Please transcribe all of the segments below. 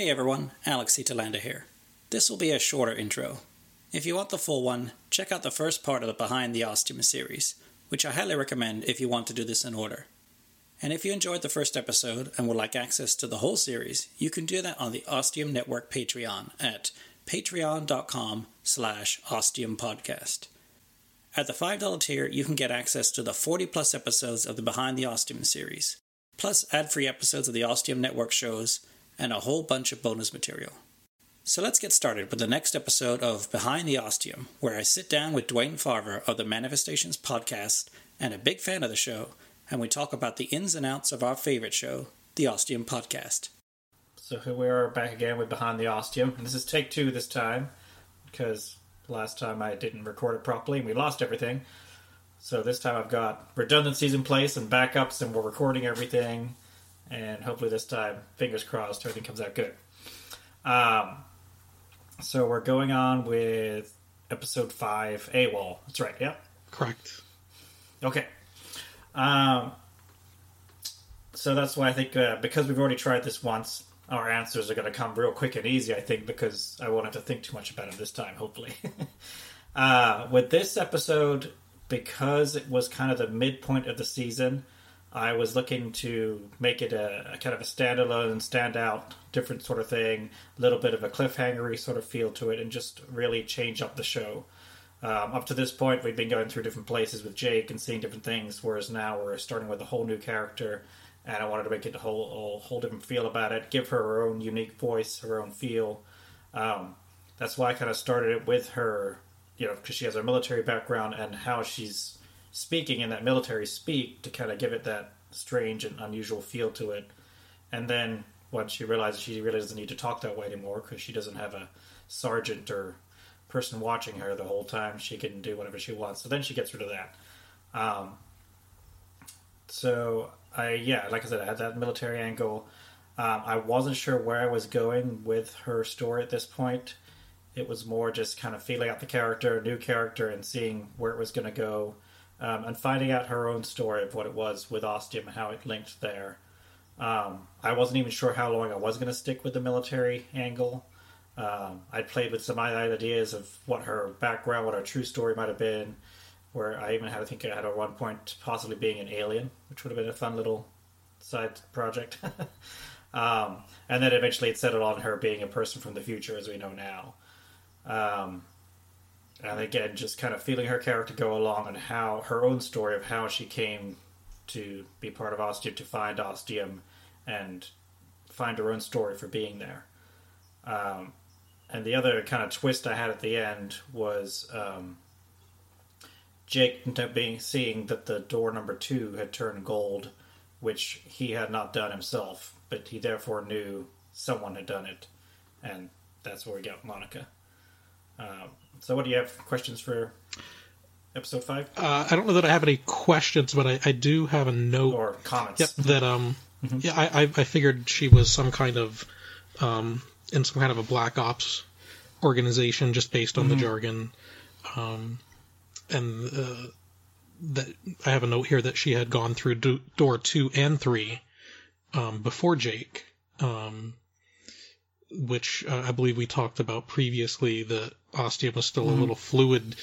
Hey everyone, Alex Italanda here. This will be a shorter intro. If you want the full one, check out the first part of the Behind the Ostium series, which I highly recommend if you want to do this in order. And if you enjoyed the first episode and would like access to the whole series, you can do that on the Ostium Network Patreon at patreon.com slash ostiumpodcast. At the $5 tier, you can get access to the 40 plus episodes of the Behind the Ostium series, plus ad-free episodes of the Ostium Network shows, and a whole bunch of bonus material. So let's get started with the next episode of Behind the Ostium, where I sit down with Dwayne Farver of the Manifestations podcast and a big fan of the show, and we talk about the ins and outs of our favorite show, the Ostium Podcast. So here we are back again with Behind the Ostium, and this is take two this time because last time I didn't record it properly and we lost everything. So this time I've got redundancies in place and backups, and we're recording everything and hopefully this time, fingers crossed, everything comes out good. Um, so we're going on with episode five, AWOL. That's right. Yep. Correct. Okay. Um, so that's why I think uh, because we've already tried this once, our answers are going to come real quick and easy. I think because I won't have to think too much about it this time. Hopefully. uh, with this episode, because it was kind of the midpoint of the season. I was looking to make it a, a, kind of a standalone, standout, different sort of thing, a little bit of a cliffhangery sort of feel to it, and just really change up the show. Um, up to this point, we've been going through different places with Jake and seeing different things, whereas now we're starting with a whole new character, and I wanted to make it a whole, a whole different feel about it, give her her own unique voice, her own feel. Um, that's why I kind of started it with her, you know, because she has her military background and how she's speaking in that military speak to kind of give it that strange and unusual feel to it. And then once she realizes she really doesn't need to talk that way anymore because she doesn't have a sergeant or person watching her the whole time, she can do whatever she wants. So then she gets rid of that. Um, so I yeah, like I said, I had that military angle. Um, I wasn't sure where I was going with her story at this point. It was more just kind of feeling out the character, new character, and seeing where it was going to go um, and finding out her own story of what it was with Ostium and how it linked there. Um, I wasn't even sure how long I was going to stick with the military angle. Um, I played with some ideas of what her background, what her true story might have been. Where I even had to think I had at one point possibly being an alien, which would have been a fun little side project. um, and then eventually it settled on her being a person from the future, as we know now. Um, and again, just kind of feeling her character go along and how her own story of how she came to be part of Ostium, to find Ostium, and find her own story for being there. Um, and the other kind of twist I had at the end was um, Jake being seeing that the door number two had turned gold, which he had not done himself, but he therefore knew someone had done it, and that's where we got Monica. Um, so, what do you have questions for episode five? Uh, I don't know that I have any questions, but I, I do have a note or comments. Yep, that um, mm-hmm. yeah, I, I figured she was some kind of um in some kind of a black ops organization, just based on mm-hmm. the jargon. Um, and uh, that I have a note here that she had gone through do- door two and three um, before Jake. Um, which uh, I believe we talked about previously, that Ostium was still mm-hmm. a little fluid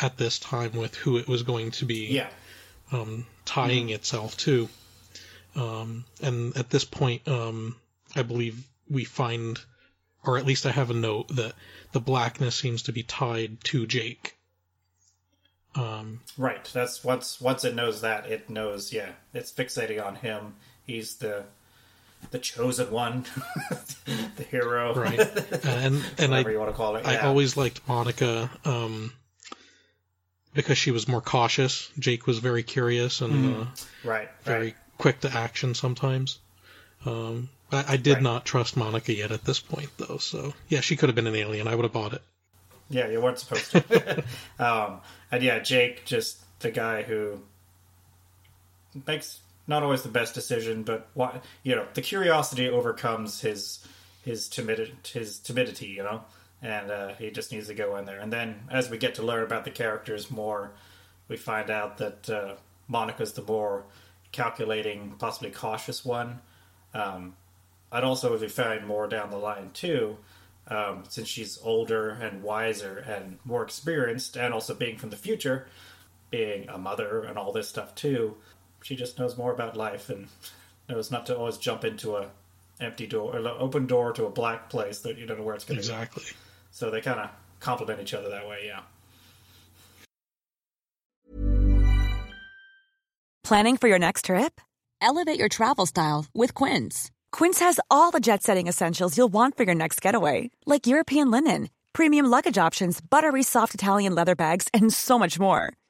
at this time with who it was going to be yeah. um, tying mm-hmm. itself to. Um, and at this point, um, I believe we find, or at least I have a note, that the blackness seems to be tied to Jake. Um, right. That's once once it knows that it knows. Yeah, it's fixating on him. He's the the chosen one, the hero, right? And and whatever I you want to call it. I yeah. always liked Monica um, because she was more cautious. Jake was very curious and uh, right, very right. quick to action sometimes. Um, but I did Right. not trust Monica yet at this point, though. So yeah, she could have been an alien. I would have bought it. Yeah, you weren't supposed to. um, and yeah, Jake, just the guy who makes not always the best decision, but what you know, the curiosity overcomes his his timid his timidity, you know, and uh, he just needs to go in there. And then as we get to learn about the characters more, we find out that uh, Monica's the more calculating, possibly cautious one. Um, I'd also, as we find more down the line too, um, since she's older and wiser and more experienced, and also being from the future, being a mother and all this stuff too, she just knows more about life and knows not to always jump into a empty door or an open door to a black place that you don't know where it's going to go. Exactly. So they kind of complement each other that way. Yeah. Planning for your next trip? Elevate your travel style with Quince. Quince has all the jet setting essentials you'll want for your next getaway, like European linen, premium luggage options, buttery soft Italian leather bags, and so much more.